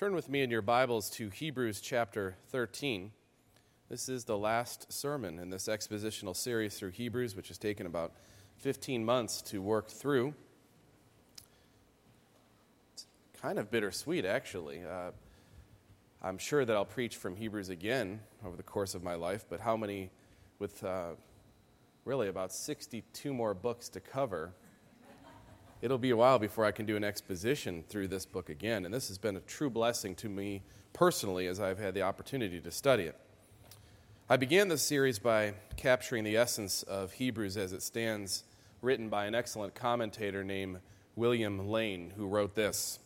Turn with me in your Bibles to Hebrews chapter 13. This is the last sermon in this expositional series through Hebrews, which has taken about 15 months to work through. It's kind of bittersweet, actually. Uh, I'm sure that I'll preach from Hebrews again over the course of my life, but how many, with uh, really about 62 more books to cover, it'll be a while before I can do an exposition through this book again. And this has been a true blessing to me personally as I've had the opportunity to study it. I began this series by capturing the essence of Hebrews as it stands, written by an excellent commentator named William Lane, who wrote this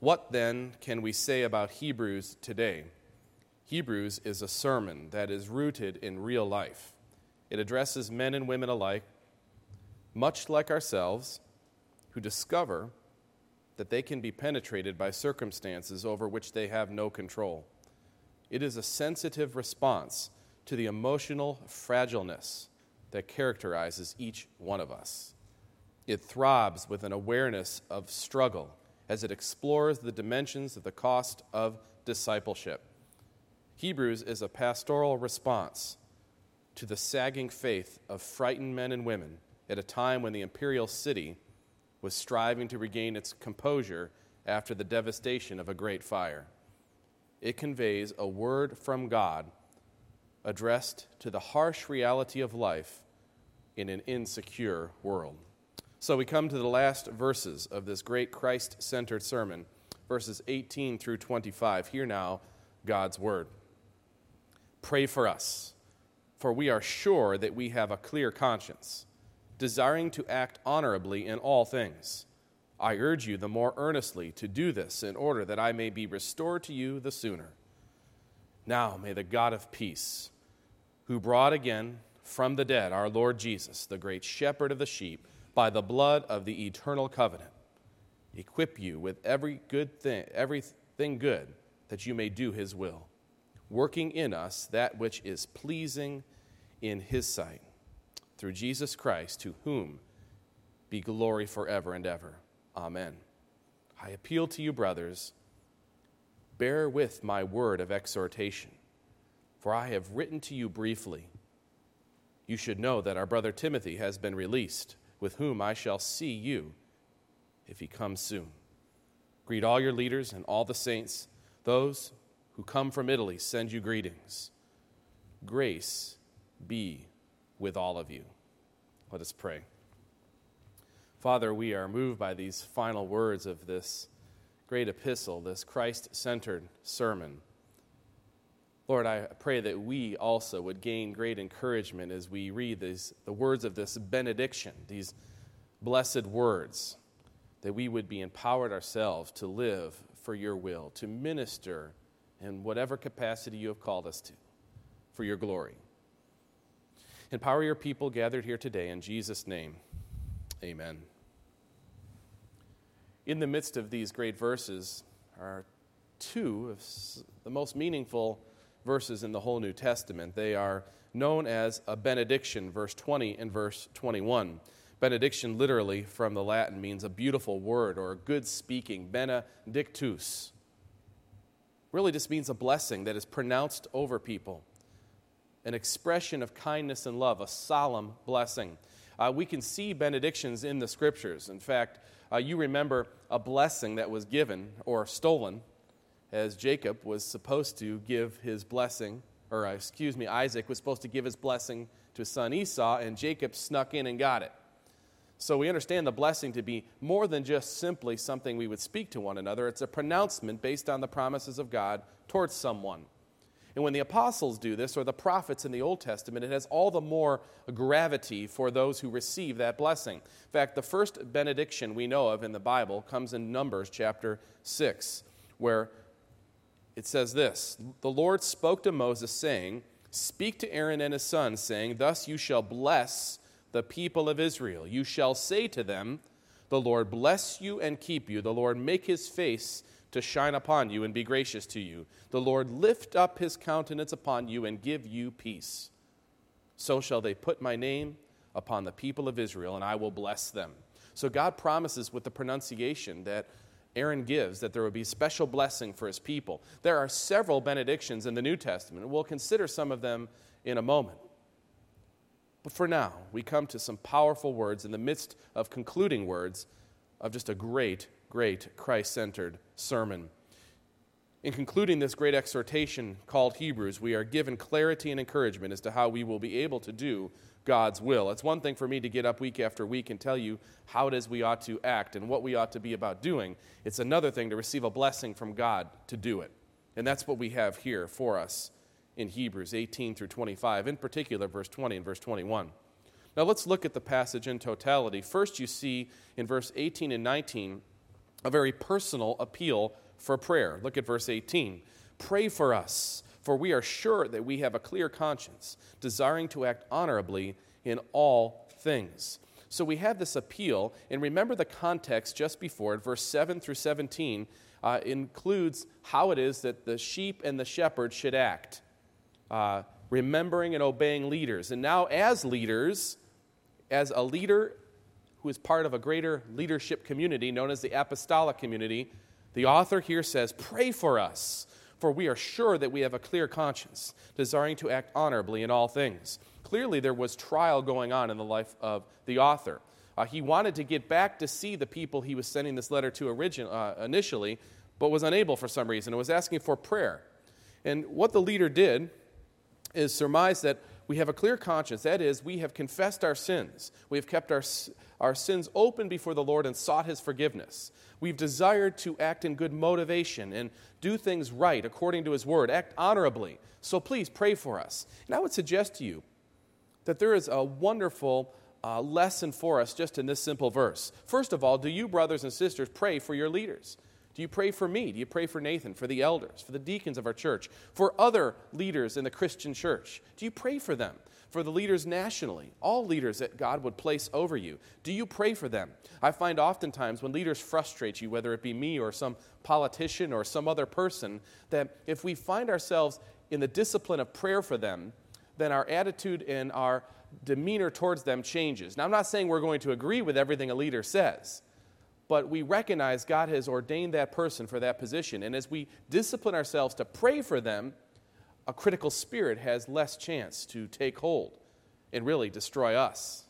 What then can we say about Hebrews today? Hebrews is a sermon that is rooted in real life. It addresses men and women alike, much like ourselves who discover that they can be penetrated by circumstances over which they have no control. It is a sensitive response to the emotional fragileness that characterizes each one of us. It throbs with an awareness of struggle as it explores the dimensions of the cost of discipleship. Hebrews is a pastoral response to the sagging faith of frightened men and women at a time when the imperial city was striving to regain its composure after the devastation of a great fire. It conveys a word from God addressed to the harsh reality of life in an insecure world. So we come to the last verses of this great Christ centered sermon, verses 18 through 25. Hear now God's word. Pray for us, for we are sure that we have a clear conscience desiring to act honorably in all things. I urge you the more earnestly to do this in order that I may be restored to you the sooner. Now may the God of peace, who brought again from the dead our Lord Jesus, the great shepherd of the sheep, by the blood of the eternal covenant, equip you with every good thing, everything good that you may do his will, working in us that which is pleasing in his sight through Jesus Christ, to whom be glory forever and ever. Amen. I appeal to you, brothers, bear with my word of exhortation, for I have written to you briefly. You should know that our brother Timothy has been released, with whom I shall see you if he comes soon. Greet all your leaders and all the saints. Those who come from Italy send you greetings. Grace be with all of you. Let us pray. Father, we are moved by these final words of this great epistle, this Christ centered sermon. Lord, I pray that we also would gain great encouragement as we read these, the words of this benediction, these blessed words, that we would be empowered ourselves to live for your will, to minister in whatever capacity you have called us to, for your glory. Empower your people gathered here today in Jesus' name. Amen. In the midst of these great verses are two of the most meaningful verses in the whole New Testament. They are known as a benediction, verse 20 and verse 21. Benediction, literally from the Latin, means a beautiful word or a good speaking. Benedictus really just means a blessing that is pronounced over people an expression of kindness and love, a solemn blessing. Uh, we can see benedictions in the scriptures. In fact, uh, you remember a blessing that was given or stolen as Jacob was supposed to give his blessing, or uh, excuse me, Isaac was supposed to give his blessing to his son Esau, and Jacob snuck in and got it. So we understand the blessing to be more than just simply something we would speak to one another. It's a pronouncement based on the promises of God towards someone. And when the apostles do this, or the prophets in the Old Testament, it has all the more gravity for those who receive that blessing. In fact, the first benediction we know of in the Bible comes in Numbers chapter 6, where it says this The Lord spoke to Moses, saying, Speak to Aaron and his sons, saying, Thus you shall bless the people of Israel. You shall say to them, The Lord bless you and keep you. The Lord make his face to shine upon you and be gracious to you. The Lord lift up his countenance upon you and give you peace. So shall they put my name upon the people of Israel, and I will bless them. So God promises with the pronunciation that Aaron gives that there would be special blessing for his people. There are several benedictions in the New Testament, and we'll consider some of them in a moment. But for now, we come to some powerful words in the midst of concluding words of just a great, great Christ centered sermon. In concluding this great exhortation called Hebrews, we are given clarity and encouragement as to how we will be able to do God's will. It's one thing for me to get up week after week and tell you how it is we ought to act and what we ought to be about doing. It's another thing to receive a blessing from God to do it. And that's what we have here for us in Hebrews 18 through 25, in particular, verse 20 and verse 21. Now let's look at the passage in totality. First, you see in verse 18 and 19 a very personal appeal for prayer. Look at verse 18. Pray for us for we are sure that we have a clear conscience, desiring to act honorably in all things. So we have this appeal, and remember the context just before it, verse 7 through 17 uh, includes how it is that the sheep and the shepherd should act, uh, remembering and obeying leaders. And now, as leaders, as a leader who is part of a greater leadership community known as the apostolic community, the author here says, Pray for us for we are sure that we have a clear conscience, desiring to act honorably in all things. Clearly, there was trial going on in the life of the author. Uh, he wanted to get back to see the people he was sending this letter to origin, uh, initially, but was unable for some reason and was asking for prayer. And what the leader did is surmise that we have a clear conscience. That is, we have confessed our sins. We have kept our, our sins open before the Lord and sought his forgiveness. We've desired to act in good motivation and do things right according to his word, act honorably. So please pray for us. And I would suggest to you that there is a wonderful uh, lesson for us just in this simple verse. First of all, do you, brothers and sisters, pray for your leaders? Do you pray for me? Do you pray for Nathan, for the elders, for the deacons of our church, for other leaders in the Christian church? Do you pray for them? For the leaders nationally, all leaders that God would place over you. Do you pray for them? I find oftentimes when leaders frustrate you, whether it be me or some politician or some other person, that if we find ourselves in the discipline of prayer for them, then our attitude and our demeanor towards them changes. Now, I'm not saying we're going to agree with everything a leader says, but we recognize God has ordained that person for that position. And as we discipline ourselves to pray for them, a critical spirit has less chance to take hold and really destroy us.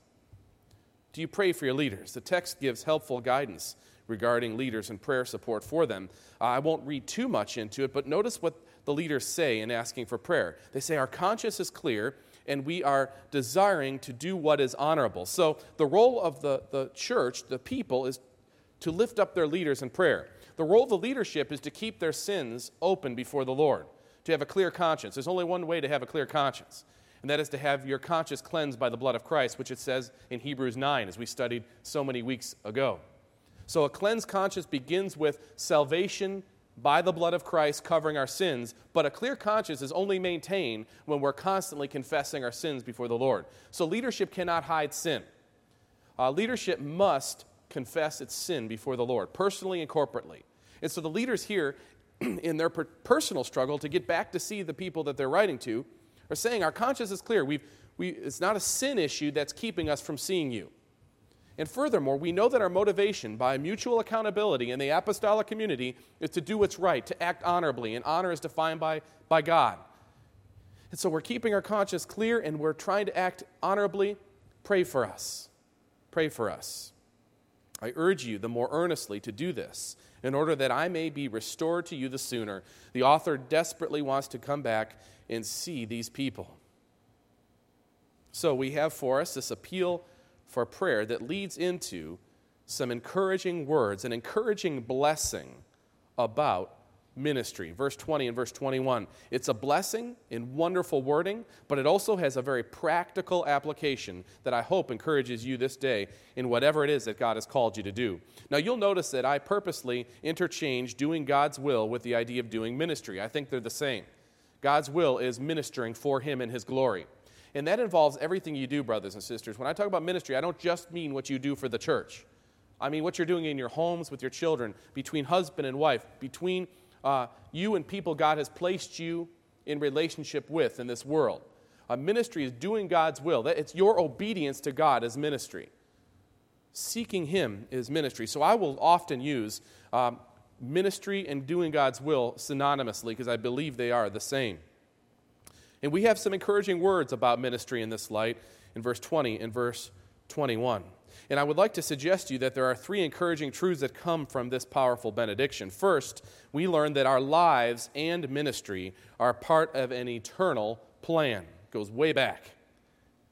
Do you pray for your leaders? The text gives helpful guidance regarding leaders and prayer support for them. Uh, I won't read too much into it, but notice what the leaders say in asking for prayer. They say, Our conscience is clear and we are desiring to do what is honorable. So, the role of the, the church, the people, is to lift up their leaders in prayer. The role of the leadership is to keep their sins open before the Lord, to have a clear conscience. There's only one way to have a clear conscience, and that is to have your conscience cleansed by the blood of Christ, which it says in Hebrews 9, as we studied so many weeks ago. So a cleansed conscience begins with salvation by the blood of Christ covering our sins, but a clear conscience is only maintained when we're constantly confessing our sins before the Lord. So leadership cannot hide sin. Uh, leadership must confess its sin before the Lord, personally and corporately. And so the leaders here, in their per- personal struggle to get back to see the people that they're writing to, are saying, Our conscience is clear. We've, we, it's not a sin issue that's keeping us from seeing you. And furthermore, we know that our motivation by mutual accountability in the apostolic community is to do what's right, to act honorably, and honor is defined by, by God. And so we're keeping our conscience clear and we're trying to act honorably. Pray for us. Pray for us. I urge you the more earnestly to do this in order that I may be restored to you the sooner. The author desperately wants to come back and see these people. So we have for us this appeal for prayer that leads into some encouraging words, an encouraging blessing about ministry. Verse 20 and verse 21. It's a blessing in wonderful wording, but it also has a very practical application that I hope encourages you this day in whatever it is that God has called you to do. Now, you'll notice that I purposely interchange doing God's will with the idea of doing ministry. I think they're the same. God's will is ministering for Him in His glory. And that involves everything you do, brothers and sisters. When I talk about ministry, I don't just mean what you do for the church. I mean what you're doing in your homes with your children, between husband and wife, between uh, you and people God has placed you in relationship with in this world. A ministry is doing God's will. It's your obedience to God as ministry. Seeking Him is ministry. So I will often use um, ministry and doing God's will synonymously because I believe they are the same. And we have some encouraging words about ministry in this light in verse 20 and verse 21. And I would like to suggest to you that there are three encouraging truths that come from this powerful benediction. First, we learn that our lives and ministry are part of an eternal plan. It goes way back.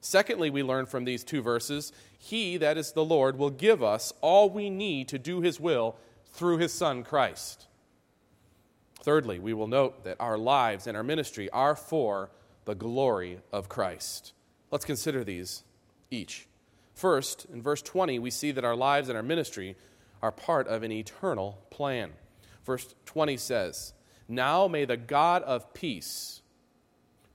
Secondly, we learn from these two verses He, that is the Lord, will give us all we need to do His will through His Son, Christ. Thirdly, we will note that our lives and our ministry are for the glory of Christ. Let's consider these each. First, in verse 20, we see that our lives and our ministry are part of an eternal plan. Verse 20 says, Now may the God of peace,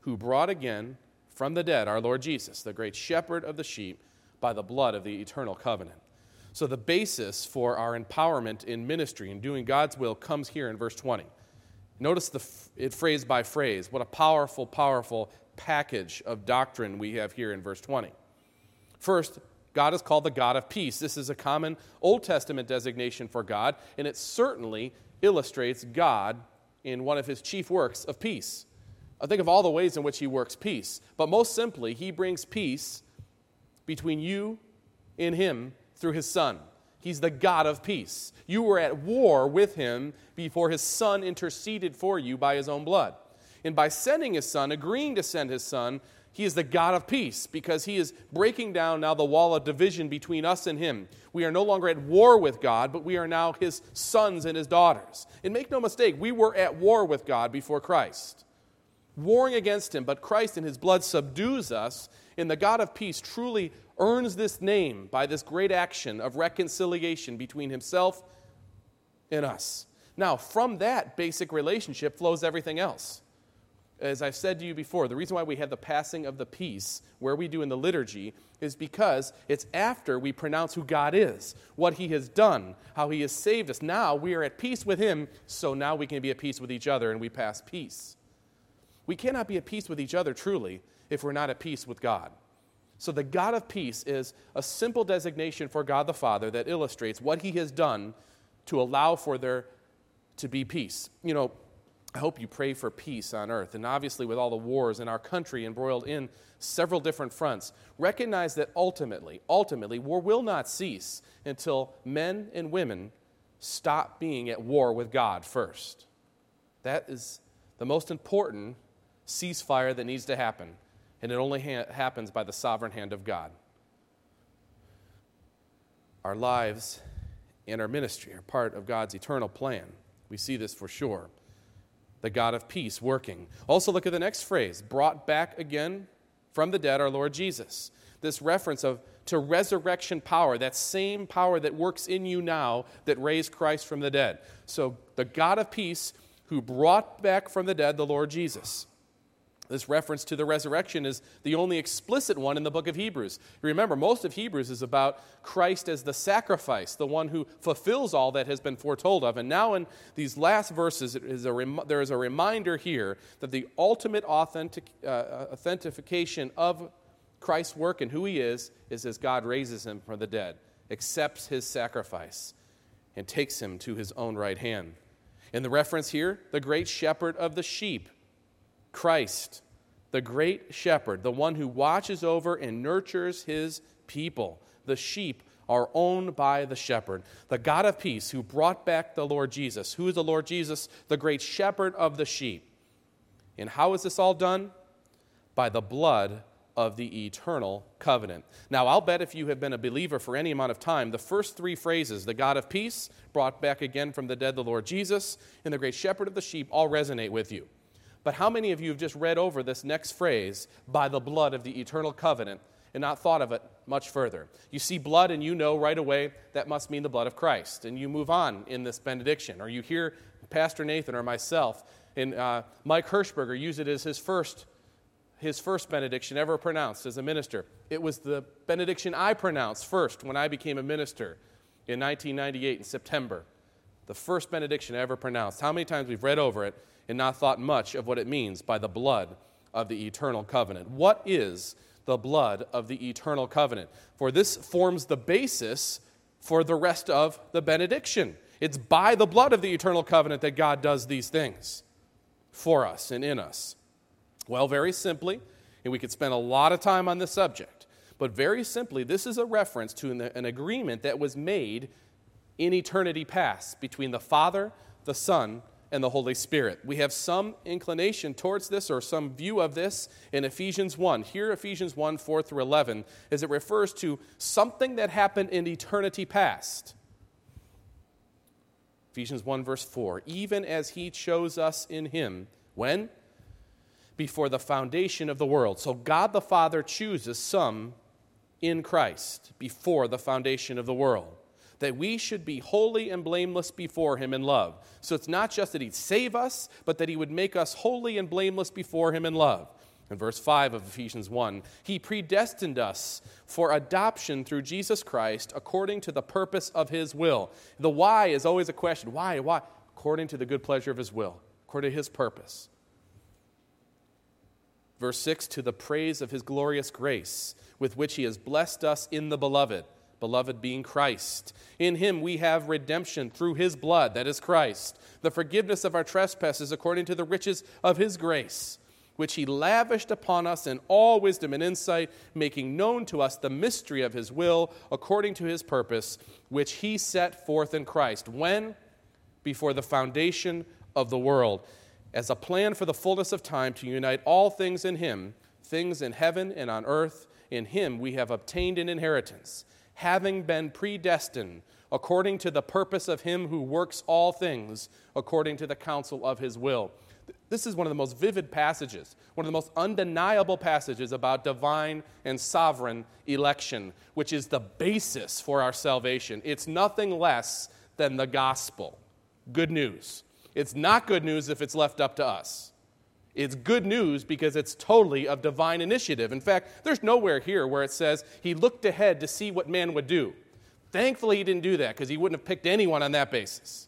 who brought again from the dead our Lord Jesus, the great shepherd of the sheep, by the blood of the eternal covenant. So, the basis for our empowerment in ministry and doing God's will comes here in verse 20. Notice the, it phrase by phrase. What a powerful, powerful package of doctrine we have here in verse 20. First, God is called the God of peace. This is a common Old Testament designation for God, and it certainly illustrates God in one of his chief works of peace. I think of all the ways in which he works peace, but most simply, he brings peace between you and him through his Son. He's the God of peace. You were at war with him before his Son interceded for you by his own blood. And by sending his Son, agreeing to send his Son, he is the God of peace because he is breaking down now the wall of division between us and him. We are no longer at war with God, but we are now his sons and his daughters. And make no mistake, we were at war with God before Christ, warring against him, but Christ in his blood subdues us, and the God of peace truly earns this name by this great action of reconciliation between himself and us. Now, from that basic relationship flows everything else as I've said to you before, the reason why we have the passing of the peace, where we do in the liturgy, is because it's after we pronounce who God is, what He has done, how He has saved us. Now we are at peace with Him, so now we can be at peace with each other and we pass peace. We cannot be at peace with each other truly if we're not at peace with God. So the God of peace is a simple designation for God the Father that illustrates what He has done to allow for there to be peace. You know, I hope you pray for peace on earth. And obviously, with all the wars in our country embroiled in several different fronts, recognize that ultimately, ultimately, war will not cease until men and women stop being at war with God first. That is the most important ceasefire that needs to happen, and it only ha- happens by the sovereign hand of God. Our lives and our ministry are part of God's eternal plan. We see this for sure the God of peace working. Also, look at the next phrase brought back again from the dead our Lord Jesus. This reference of to resurrection power, that same power that works in you now that raised Christ from the dead. So, the God of peace who brought back from the dead the Lord Jesus. This reference to the resurrection is the only explicit one in the book of Hebrews. Remember, most of Hebrews is about Christ as the sacrifice, the one who fulfills all that has been foretold of. And now, in these last verses, rem- there is a reminder here that the ultimate authentic, uh, authentication of Christ's work and who he is is as God raises him from the dead, accepts his sacrifice, and takes him to his own right hand. In the reference here, the great shepherd of the sheep Christ, the great shepherd, the one who watches over and nurtures his people. The sheep are owned by the shepherd, the God of peace who brought back the Lord Jesus. Who is the Lord Jesus? The great shepherd of the sheep. And how is this all done? By the blood of the eternal covenant. Now, I'll bet if you have been a believer for any amount of time, the first three phrases, the God of peace, brought back again from the dead the Lord Jesus, and the great shepherd of the sheep, all resonate with you. But how many of you have just read over this next phrase, by the blood of the eternal covenant, and not thought of it much further? You see blood and you know right away that must mean the blood of Christ. And you move on in this benediction. Or you hear Pastor Nathan or myself and uh, Mike Hirschberger use it as his first, his first benediction ever pronounced as a minister. It was the benediction I pronounced first when I became a minister in 1998 in September. The first benediction I ever pronounced. How many times we've read over it and not thought much of what it means by the blood of the eternal covenant. What is the blood of the eternal covenant? For this forms the basis for the rest of the benediction. It's by the blood of the eternal covenant that God does these things for us and in us. Well, very simply, and we could spend a lot of time on this subject, but very simply, this is a reference to an, an agreement that was made in eternity past between the Father, the Son, and the Holy Spirit. We have some inclination towards this or some view of this in Ephesians 1. Here, Ephesians 1 4 through 11, as it refers to something that happened in eternity past. Ephesians 1, verse 4. Even as he chose us in him, when? Before the foundation of the world. So God the Father chooses some in Christ before the foundation of the world that we should be holy and blameless before Him in love. So it's not just that He'd save us, but that He would make us holy and blameless before Him in love. In verse 5 of Ephesians 1, He predestined us for adoption through Jesus Christ according to the purpose of His will. The why is always a question. Why? Why? According to the good pleasure of His will, according to His purpose. Verse 6 To the praise of His glorious grace, with which He has blessed us in the beloved beloved being Christ. In him we have redemption through his blood, that is Christ, the forgiveness of our trespasses according to the riches of his grace, which he lavished upon us in all wisdom and insight, making known to us the mystery of his will according to his purpose, which he set forth in Christ. When? Before the foundation of the world, as a plan for the fullness of time to unite all things in him, things in heaven and on earth. In him we have obtained an inheritance having been predestined according to the purpose of him who works all things according to the counsel of his will. This is one of the most vivid passages, one of the most undeniable passages about divine and sovereign election, which is the basis for our salvation. It's nothing less than the gospel. Good news. It's not good news if it's left up to us. It's good news because it's totally of divine initiative. In fact, there's nowhere here where it says he looked ahead to see what man would do. Thankfully, he didn't do that because he wouldn't have picked anyone on that basis.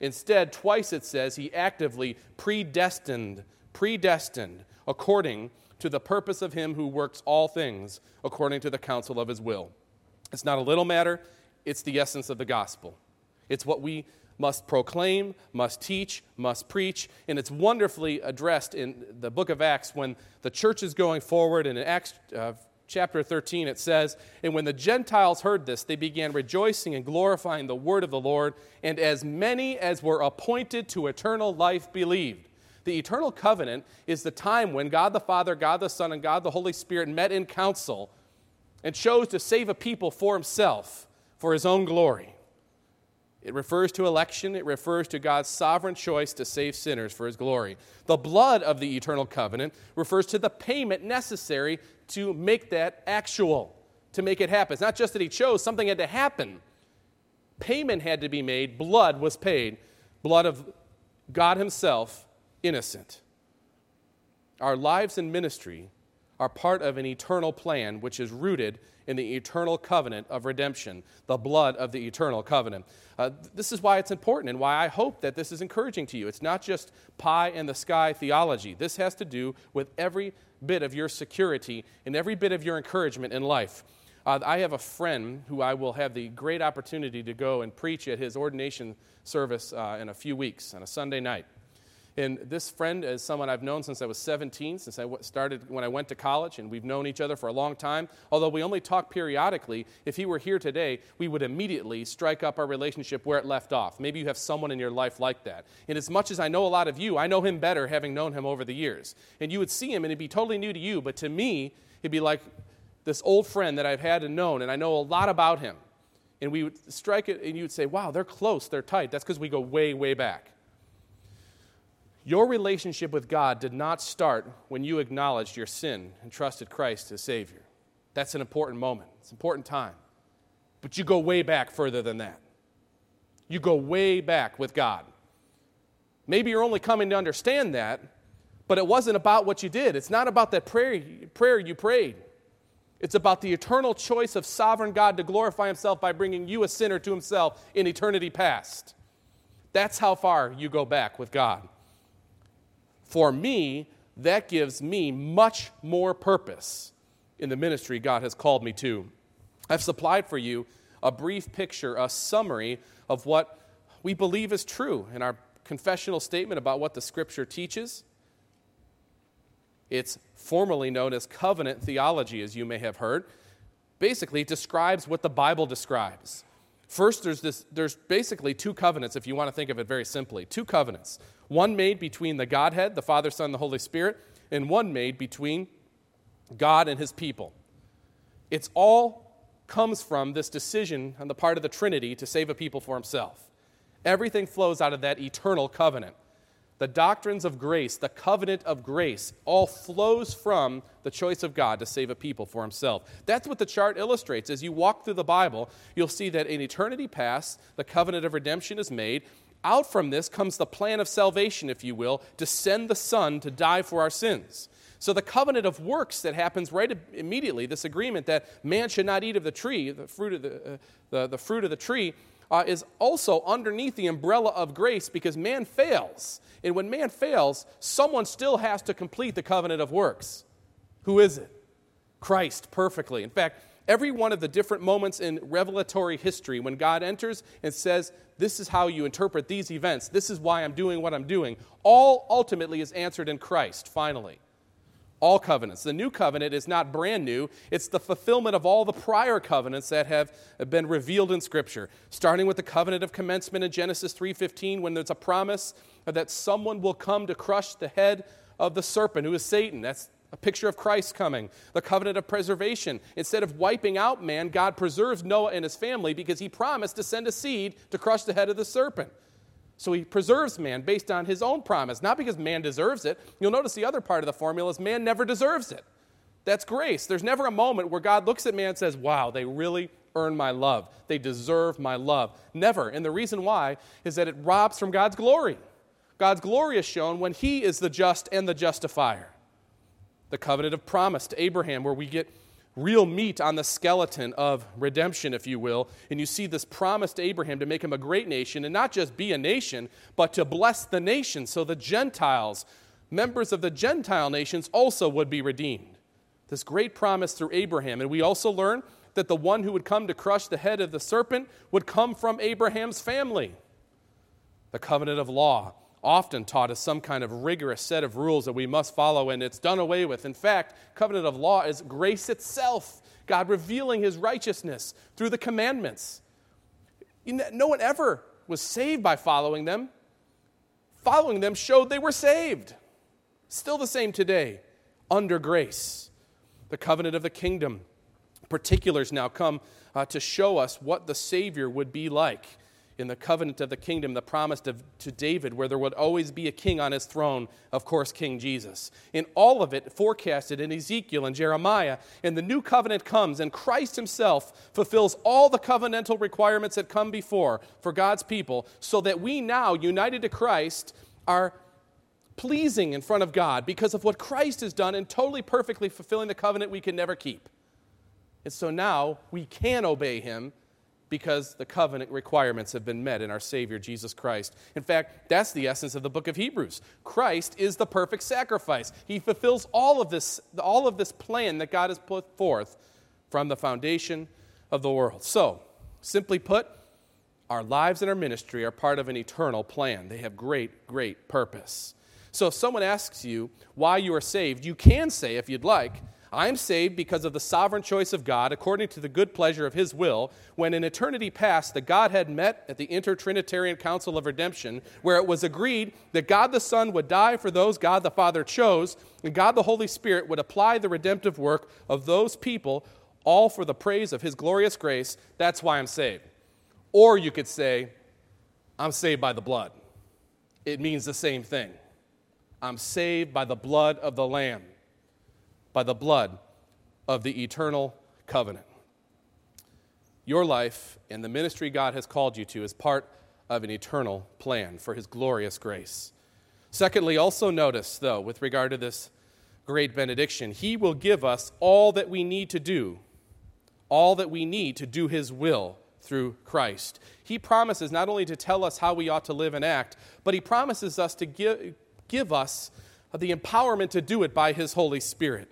Instead, twice it says he actively predestined, predestined according to the purpose of him who works all things according to the counsel of his will. It's not a little matter, it's the essence of the gospel. It's what we must proclaim, must teach, must preach. And it's wonderfully addressed in the book of Acts when the church is going forward. And in Acts uh, chapter 13, it says, And when the Gentiles heard this, they began rejoicing and glorifying the word of the Lord. And as many as were appointed to eternal life believed. The eternal covenant is the time when God the Father, God the Son, and God the Holy Spirit met in council and chose to save a people for himself, for his own glory. It refers to election, it refers to God's sovereign choice to save sinners for his glory. The blood of the eternal covenant refers to the payment necessary to make that actual, to make it happen. It's not just that he chose, something had to happen. Payment had to be made, blood was paid, blood of God himself, innocent. Our lives and ministry are part of an eternal plan which is rooted in the eternal covenant of redemption, the blood of the eternal covenant. Uh, this is why it's important and why I hope that this is encouraging to you. It's not just pie in the sky theology, this has to do with every bit of your security and every bit of your encouragement in life. Uh, I have a friend who I will have the great opportunity to go and preach at his ordination service uh, in a few weeks on a Sunday night. And this friend is someone I've known since I was 17, since I started when I went to college, and we've known each other for a long time. Although we only talk periodically, if he were here today, we would immediately strike up our relationship where it left off. Maybe you have someone in your life like that. And as much as I know a lot of you, I know him better having known him over the years. And you would see him, and it'd be totally new to you, but to me, it'd be like this old friend that I've had and known, and I know a lot about him. And we would strike it, and you would say, wow, they're close, they're tight. That's because we go way, way back. Your relationship with God did not start when you acknowledged your sin and trusted Christ as Savior. That's an important moment, it's an important time. But you go way back further than that. You go way back with God. Maybe you're only coming to understand that, but it wasn't about what you did. It's not about that prayer, prayer you prayed. It's about the eternal choice of sovereign God to glorify Himself by bringing you, a sinner, to Himself in eternity past. That's how far you go back with God. For me, that gives me much more purpose in the ministry God has called me to. I've supplied for you a brief picture, a summary of what we believe is true in our confessional statement about what the Scripture teaches. It's formally known as covenant theology, as you may have heard. Basically, it describes what the Bible describes. First, there's, this, there's basically two covenants, if you want to think of it very simply. Two covenants. One made between the Godhead, the Father, Son, the Holy Spirit, and one made between God and his people. It's all comes from this decision on the part of the Trinity to save a people for himself. Everything flows out of that eternal covenant. The doctrines of grace, the covenant of grace, all flows from the choice of God to save a people for himself. That's what the chart illustrates. As you walk through the Bible, you'll see that in eternity past, the covenant of redemption is made. Out from this comes the plan of salvation, if you will, to send the Son to die for our sins. So the covenant of works that happens right immediately, this agreement that man should not eat of the tree, the fruit of the, uh, the, the, fruit of the tree, uh, is also underneath the umbrella of grace because man fails. And when man fails, someone still has to complete the covenant of works. Who is it? Christ perfectly. In fact, every one of the different moments in revelatory history when God enters and says, This is how you interpret these events, this is why I'm doing what I'm doing, all ultimately is answered in Christ, finally all covenants. The new covenant is not brand new, it's the fulfillment of all the prior covenants that have been revealed in scripture, starting with the covenant of commencement in Genesis 3:15 when there's a promise that someone will come to crush the head of the serpent who is Satan. That's a picture of Christ coming. The covenant of preservation. Instead of wiping out man, God preserves Noah and his family because he promised to send a seed to crush the head of the serpent. So he preserves man based on his own promise, not because man deserves it. You'll notice the other part of the formula is man never deserves it. That's grace. There's never a moment where God looks at man and says, Wow, they really earn my love. They deserve my love. Never. And the reason why is that it robs from God's glory. God's glory is shown when he is the just and the justifier. The covenant of promise to Abraham, where we get real meat on the skeleton of redemption, if you will. And you see this promise to Abraham to make him a great nation, and not just be a nation, but to bless the nation so the Gentiles, members of the Gentile nations, also would be redeemed. This great promise through Abraham. And we also learn that the one who would come to crush the head of the serpent would come from Abraham's family. The covenant of law often taught as some kind of rigorous set of rules that we must follow, and it's done away with. In fact, covenant of law is grace itself, God revealing his righteousness through the commandments. No one ever was saved by following them. Following them showed they were saved. Still the same today, under grace. The covenant of the kingdom. Particulars now come uh, to show us what the Savior would be like in the covenant of the kingdom, the promise to, to, David, where there would always be a king on his throne, of course, King Jesus. In all of it, forecasted in Ezekiel and Jeremiah, and the new covenant comes, and Christ himself fulfills all the covenantal requirements that come before for God's people, so that we now, united to Christ, are pleasing in front of God because of what Christ has done in totally perfectly fulfilling the covenant we can never keep. And so now we can obey him because the covenant requirements have been met in our Savior, Jesus Christ. In fact, that's the essence of the book of Hebrews. Christ is the perfect sacrifice. He fulfills all of this, all of this plan that God has put forth from the foundation of the world. So, simply put, our lives and our ministry are part of an eternal plan. They have great, great purpose. So, if someone asks you why you are saved, you can say, if you'd like, I am saved because of the sovereign choice of God, according to the good pleasure of His will, when in eternity past the Godhead met at the Intertrinitarian Council of Redemption, where it was agreed that God the Son would die for those God the Father chose, and God the Holy Spirit would apply the redemptive work of those people, all for the praise of His glorious grace. That's why I'm saved. Or you could say, I'm saved by the blood. It means the same thing. I'm saved by the blood of the Lamb by the blood of the eternal covenant. Your life and the ministry God has called you to is part of an eternal plan for His glorious grace. Secondly, also notice, though, with regard to this great benediction, He will give us all that we need to do, all that we need to do His will through Christ. He promises not only to tell us how we ought to live and act, but He promises us to give, give us the empowerment to do it by His Holy Spirit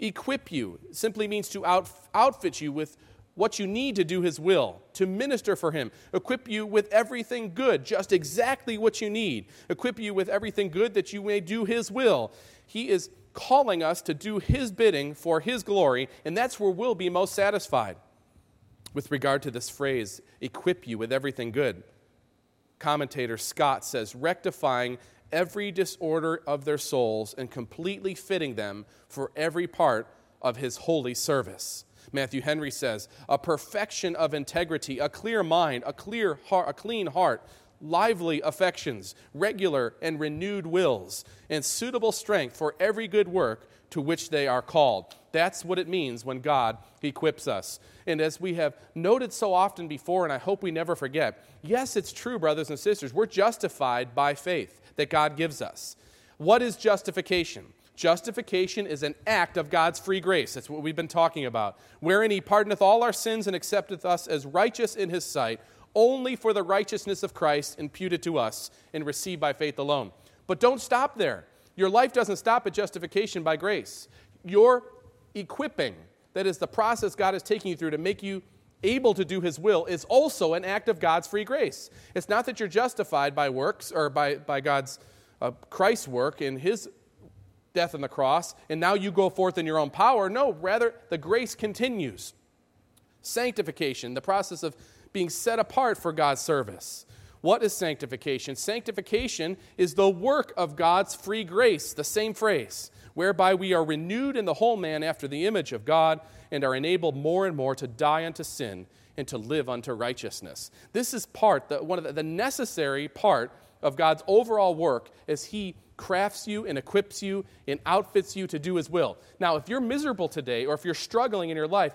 equip you simply means to out, outfit you with what you need to do His will, to minister for Him, equip you with everything good, just exactly what you need, equip you with everything good that you may do His will. He is calling us to do His bidding for His glory, and that's where we'll be most satisfied. With regard to this phrase, equip you with everything good, commentator Scott says, rectifying every disorder of their souls and completely fitting them for every part of His holy service. Matthew Henry says, a perfection of integrity, a clear mind, a clear heart, a clean heart, lively affections, regular and renewed wills, and suitable strength for every good work to which they are called. That's what it means when God equips us. And as we have noted so often before, and I hope we never forget, yes, it's true, brothers and sisters, we're justified by faith that God gives us. What is justification? Justification is an act of God's free grace. That's what we've been talking about. Wherein he pardoneth all our sins and accepteth us as righteous in his sight, only for the righteousness of Christ imputed to us and received by faith alone. But don't stop there. Your life doesn't stop at justification by grace. Your equipping, that is the process God is taking you through to make you able to do his will, is also an act of God's free grace. It's not that you're justified by works or by, by God's uh, Christ's work in his death on the cross, and now you go forth in your own power. No, rather, the grace continues. Sanctification, the process of being set apart for God's service. What is sanctification? Sanctification is the work of God's free grace, the same phrase, whereby we are renewed in the whole man after the image of God and are enabled more and more to die unto sin and to live unto righteousness. This is part, the, one of the, the necessary part of God's overall work as He crafts you and equips you and outfits you to do His will. Now, if you're miserable today or if you're struggling in your life,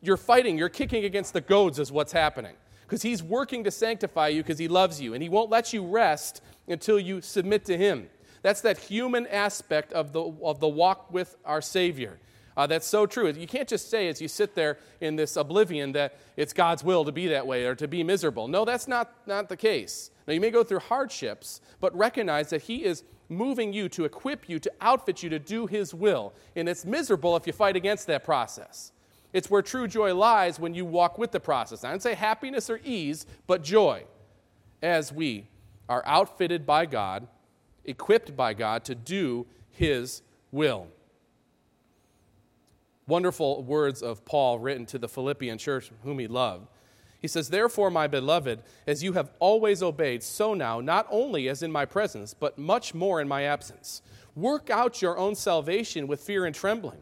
you're fighting, you're kicking against the goads, is what's happening. Because He's working to sanctify you because He loves you, and He won't let you rest until you submit to Him. That's that human aspect of the, of the walk with our Savior. Uh, that's so true. You can't just say as you sit there in this oblivion that it's God's will to be that way or to be miserable. No, that's not, not the case. Now, you may go through hardships, but recognize that He is moving you to equip you, to outfit you to do His will. And it's miserable if you fight against that process. It's where true joy lies when you walk with the process. I don't say happiness or ease, but joy as we are outfitted by God, equipped by God to do His will. Wonderful words of Paul written to the Philippian church whom he loved. He says, Therefore, my beloved, as you have always obeyed, so now, not only as in my presence, but much more in my absence. Work out your own salvation with fear and trembling.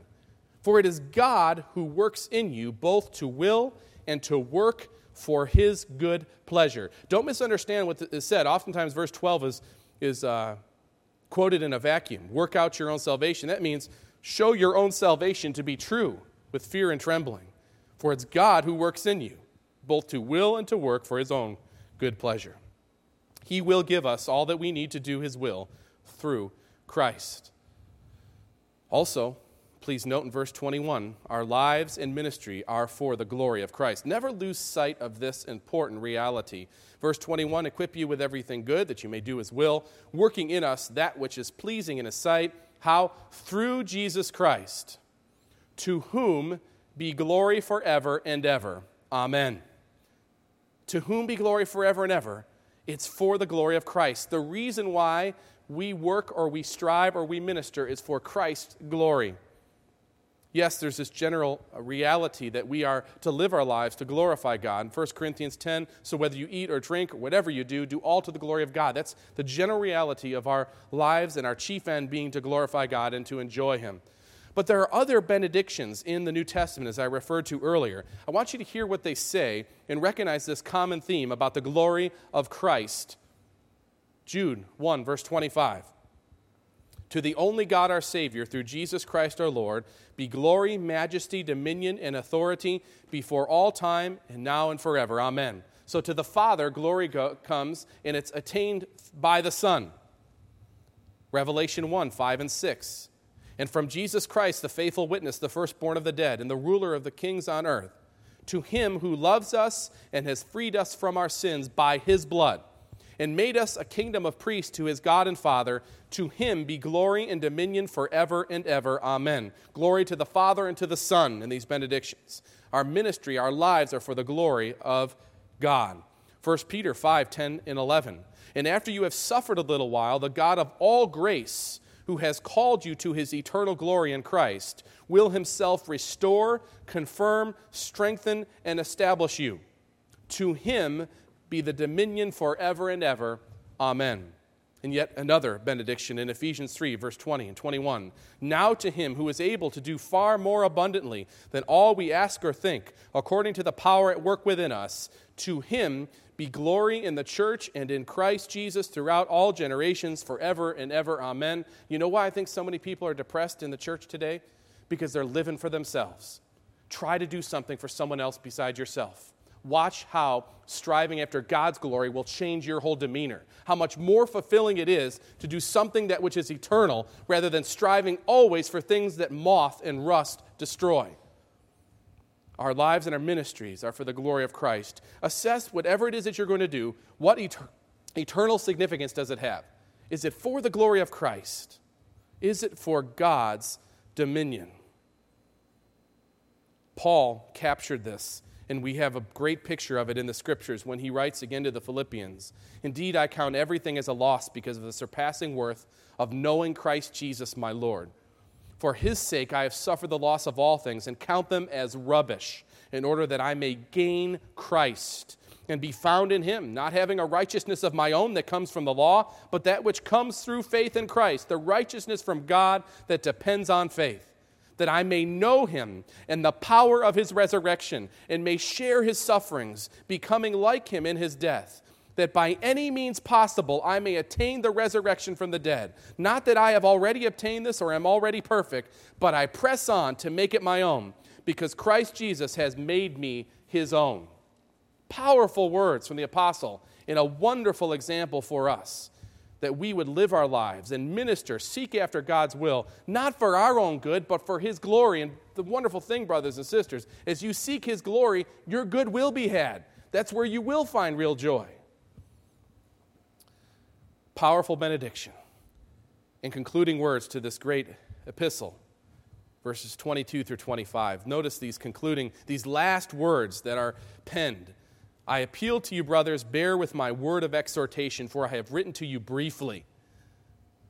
For it is God who works in you both to will and to work for his good pleasure. Don't misunderstand what is said. Oftentimes, verse 12 is, is uh, quoted in a vacuum. Work out your own salvation. That means show your own salvation to be true with fear and trembling. For it's God who works in you both to will and to work for his own good pleasure. He will give us all that we need to do his will through Christ. Also, please note in verse 21 our lives and ministry are for the glory of Christ. Never lose sight of this important reality. Verse 21 equip you with everything good that you may do his will, working in us that which is pleasing in his sight. How? Through Jesus Christ, to whom be glory forever and ever. Amen to whom be glory forever and ever. It's for the glory of Christ. The reason why we work or we strive or we minister is for Christ's glory. Yes, there's this general uh, reality that we are to live our lives to glorify God. In 1 Corinthians 10, so whether you eat or drink or whatever you do, do all to the glory of God. That's the general reality of our lives and our chief end being to glorify God and to enjoy Him. But there are other benedictions in the New Testament, as I referred to earlier. I want you to hear what they say and recognize this common theme about the glory of Christ. Jude 1, verse 25. To the only God our Savior, through Jesus Christ our Lord, be glory, majesty, dominion, and authority before all time and now and forever. Amen. So to the Father, glory go- comes, and it's attained by the Son. Revelation 1, 5 and 6 and from Jesus Christ, the faithful witness, the firstborn of the dead, and the ruler of the kings on earth, to him who loves us and has freed us from our sins by his blood, and made us a kingdom of priests to his God and Father. To him be glory and dominion forever and ever. Amen. Glory to the Father and to the Son in these benedictions. Our ministry, our lives are for the glory of God. 1 Peter 5 10 and 11. And after you have suffered a little while, the God of all grace, who has called you to his eternal glory in Christ, will himself restore, confirm, strengthen, and establish you. To him be the dominion forever and ever. Amen. And yet another benediction in Ephesians 3, verse 20 and 21. Now to him who is able to do far more abundantly than all we ask or think, according to the power at work within us, to him be glory in the church and in Christ Jesus throughout all generations, forever and ever. Amen. You know why I think so many people are depressed in the church today? Because they're living for themselves. Try to do something for someone else besides yourself watch how striving after God's glory will change your whole demeanor. How much more fulfilling it is to do something that which is eternal rather than striving always for things that moth and rust destroy. Our lives and our ministries are for the glory of Christ. Assess whatever it is that you're going to do, what et- eternal significance does it have? Is it for the glory of Christ? Is it for God's dominion? Paul captured this and we have a great picture of it in the scriptures when he writes again to the Philippians Indeed, I count everything as a loss because of the surpassing worth of knowing Christ Jesus my Lord. For his sake, I have suffered the loss of all things and count them as rubbish, in order that I may gain Christ and be found in him, not having a righteousness of my own that comes from the law, but that which comes through faith in Christ, the righteousness from God that depends on faith that I may know him and the power of his resurrection, and may share his sufferings, becoming like him in his death, that by any means possible I may attain the resurrection from the dead. Not that I have already obtained this or am already perfect, but I press on to make it my own, because Christ Jesus has made me his own. Powerful words from the apostle and a wonderful example for us that we would live our lives and minister, seek after God's will, not for our own good, but for His glory. And the wonderful thing, brothers and sisters, as you seek His glory, your good will be had. That's where you will find real joy. Powerful benediction. In concluding words to this great epistle, verses 22 through 25. Notice these concluding, these last words that are penned I appeal to you, brothers, bear with my word of exhortation, for I have written to you briefly.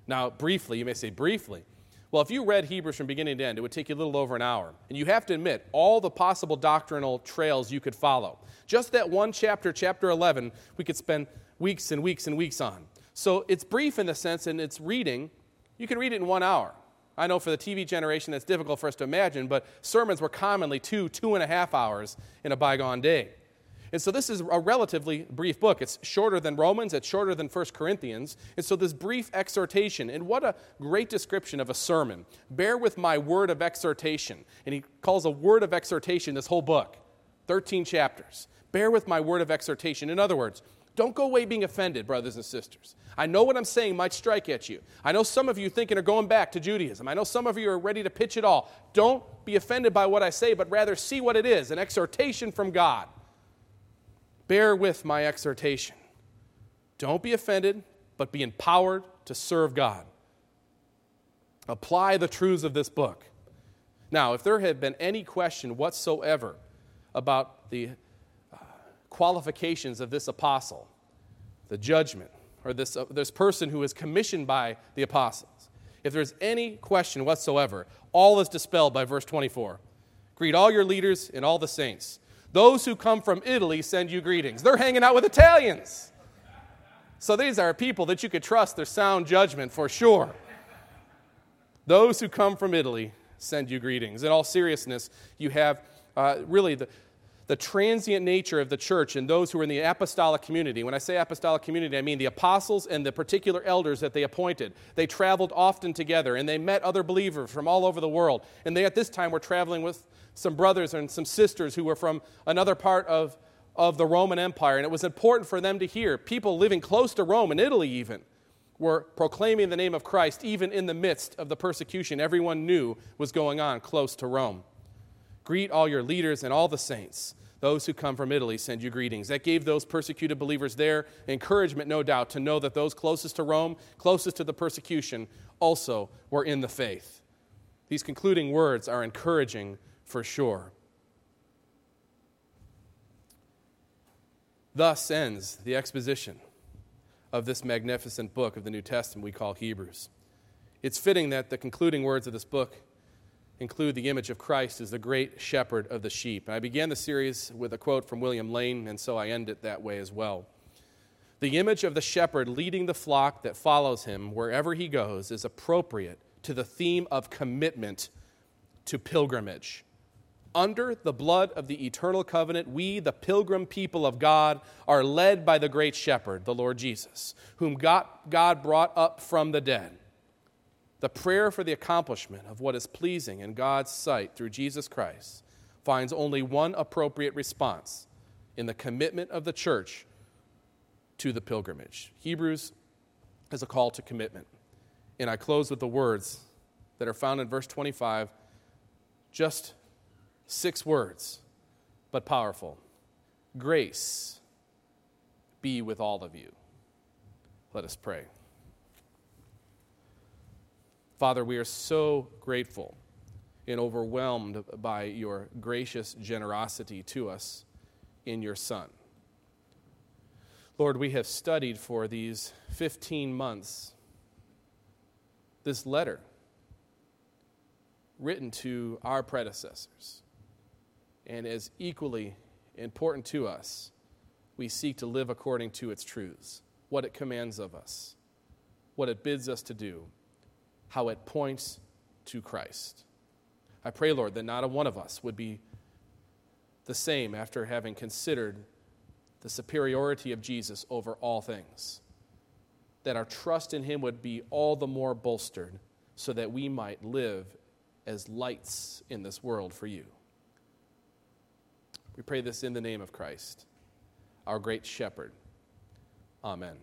Now, briefly, you may say briefly. Well, if you read Hebrews from beginning to end, it would take you a little over an hour. And you have to admit all the possible doctrinal trails you could follow. Just that one chapter, chapter 11, we could spend weeks and weeks and weeks on. So it's brief in the sense, and it's reading. You can read it in one hour. I know for the TV generation that's difficult for us to imagine, but sermons were commonly two, two and a half hours in a bygone day. And so this is a relatively brief book. It's shorter than Romans, it's shorter than 1 Corinthians. And so this brief exhortation, and what a great description of a sermon. Bear with my word of exhortation. And he calls a word of exhortation this whole book 13 chapters. Bear with my word of exhortation. In other words, don't go away being offended, brothers and sisters. I know what I'm saying might strike at you. I know some of you thinking are going back to Judaism. I know some of you are ready to pitch it all. Don't be offended by what I say, but rather see what it is an exhortation from God. Bear with my exhortation. Don't be offended, but be empowered to serve God. Apply the truths of this book. Now, if there had been any question whatsoever about the uh, qualifications of this apostle, the judgment, or this, uh, this person who is commissioned by the apostles, if there's any question whatsoever, all is dispelled by verse 24. Greet all your leaders and all the saints. Those who come from Italy send you greetings. They're hanging out with Italians. So these are people that you could trust their sound judgment for sure. Those who come from Italy send you greetings. In all seriousness, you have uh, really the, the transient nature of the church and those who are in the apostolic community. When I say apostolic community, I mean the apostles and the particular elders that they appointed. They traveled often together and they met other believers from all over the world. And they at this time were traveling with some brothers and some sisters who were from another part of, of the Roman Empire. And it was important for them to hear. People living close to Rome, in Italy even, were proclaiming the name of Christ even in the midst of the persecution everyone knew was going on close to Rome. Greet all your leaders and all the saints. Those who come from Italy send you greetings. That gave those persecuted believers there encouragement, no doubt, to know that those closest to Rome, closest to the persecution, also were in the faith. These concluding words are encouraging for sure. Thus ends the exposition of this magnificent book of the New Testament we call Hebrews. It's fitting that the concluding words of this book include the image of Christ as the great shepherd of the sheep. I began the series with a quote from William Lane, and so I end it that way as well. The image of the shepherd leading the flock that follows him wherever he goes is appropriate to the theme of commitment to pilgrimage. Under the blood of the eternal covenant, we, the pilgrim people of God, are led by the great shepherd, the Lord Jesus, whom God, God brought up from the dead. The prayer for the accomplishment of what is pleasing in God's sight through Jesus Christ finds only one appropriate response in the commitment of the church to the pilgrimage. Hebrews is a call to commitment. And I close with the words that are found in verse 25, just six words, but powerful. Grace be with all of you. Let us pray. Father, we are so grateful and overwhelmed by your gracious generosity to us in your Son. Lord, we have studied for these 15 months this letter written to our predecessors. And as equally important to us, we seek to live according to its truths, what it commands of us, what it bids us to do how it points to Christ. I pray, Lord, that not a one of us would be the same after having considered the superiority of Jesus over all things. That our trust in Him would be all the more bolstered so that we might live as lights in this world for you. We pray this in the name of Christ, our great shepherd. Amen.